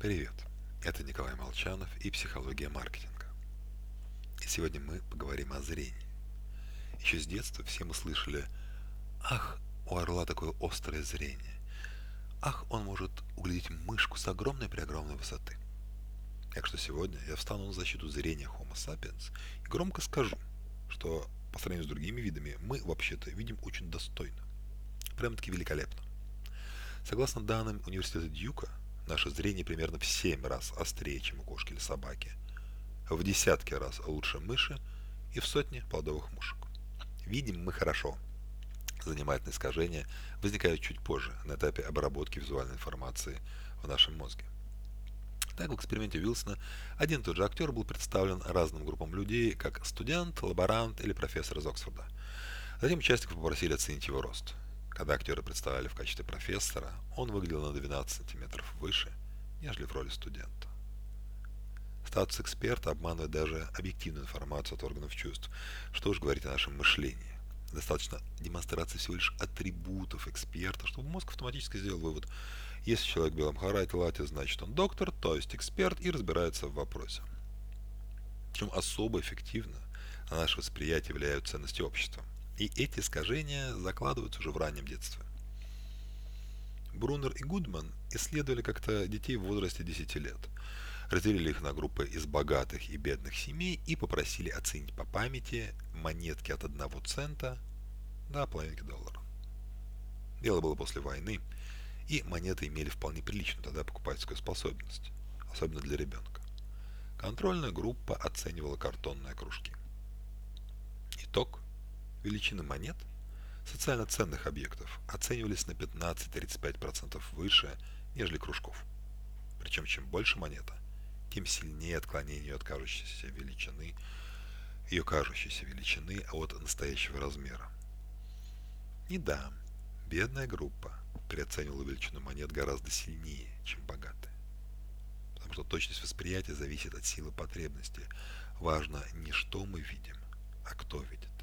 Привет, это Николай Молчанов и «Психология маркетинга». И сегодня мы поговорим о зрении. Еще с детства все мы слышали «Ах, у орла такое острое зрение! Ах, он может углядеть мышку с огромной-преогромной высоты!» Так что сегодня я встану на защиту зрения Homo sapiens и громко скажу, что по сравнению с другими видами мы вообще-то видим очень достойно. Прям-таки великолепно. Согласно данным университета Дьюка, наше зрение примерно в 7 раз острее, чем у кошки или собаки, в десятки раз лучше мыши и в сотни плодовых мушек. Видим мы хорошо. Занимательные искажения возникают чуть позже, на этапе обработки визуальной информации в нашем мозге. Так, в эксперименте Уилсона один и тот же актер был представлен разным группам людей, как студент, лаборант или профессор из Оксфорда. Затем участников попросили оценить его рост. Когда актера представляли в качестве профессора, он выглядел на 12 сантиметров выше, нежели в роли студента. Статус эксперта обманывает даже объективную информацию от органов чувств. Что уж говорить о нашем мышлении. Достаточно демонстрации всего лишь атрибутов эксперта, чтобы мозг автоматически сделал вывод. Если человек в белом харате лате, значит он доктор, то есть эксперт и разбирается в вопросе. Причем особо эффективно на наше восприятие влияют ценности общества. И эти искажения закладываются уже в раннем детстве. Брунер и Гудман исследовали как-то детей в возрасте 10 лет. Разделили их на группы из богатых и бедных семей и попросили оценить по памяти монетки от 1 цента до половинки доллара. Дело было после войны, и монеты имели вполне приличную тогда покупательскую способность, особенно для ребенка. Контрольная группа оценивала картонные кружки. Величины монет социально ценных объектов оценивались на 15-35% выше, нежели кружков. Причем чем больше монета, тем сильнее отклонение от кажущейся величины, ее кажущейся величины от настоящего размера. И да, бедная группа переоценивала величину монет гораздо сильнее, чем богатая. Потому что точность восприятия зависит от силы потребности. Важно не что мы видим, а кто видит.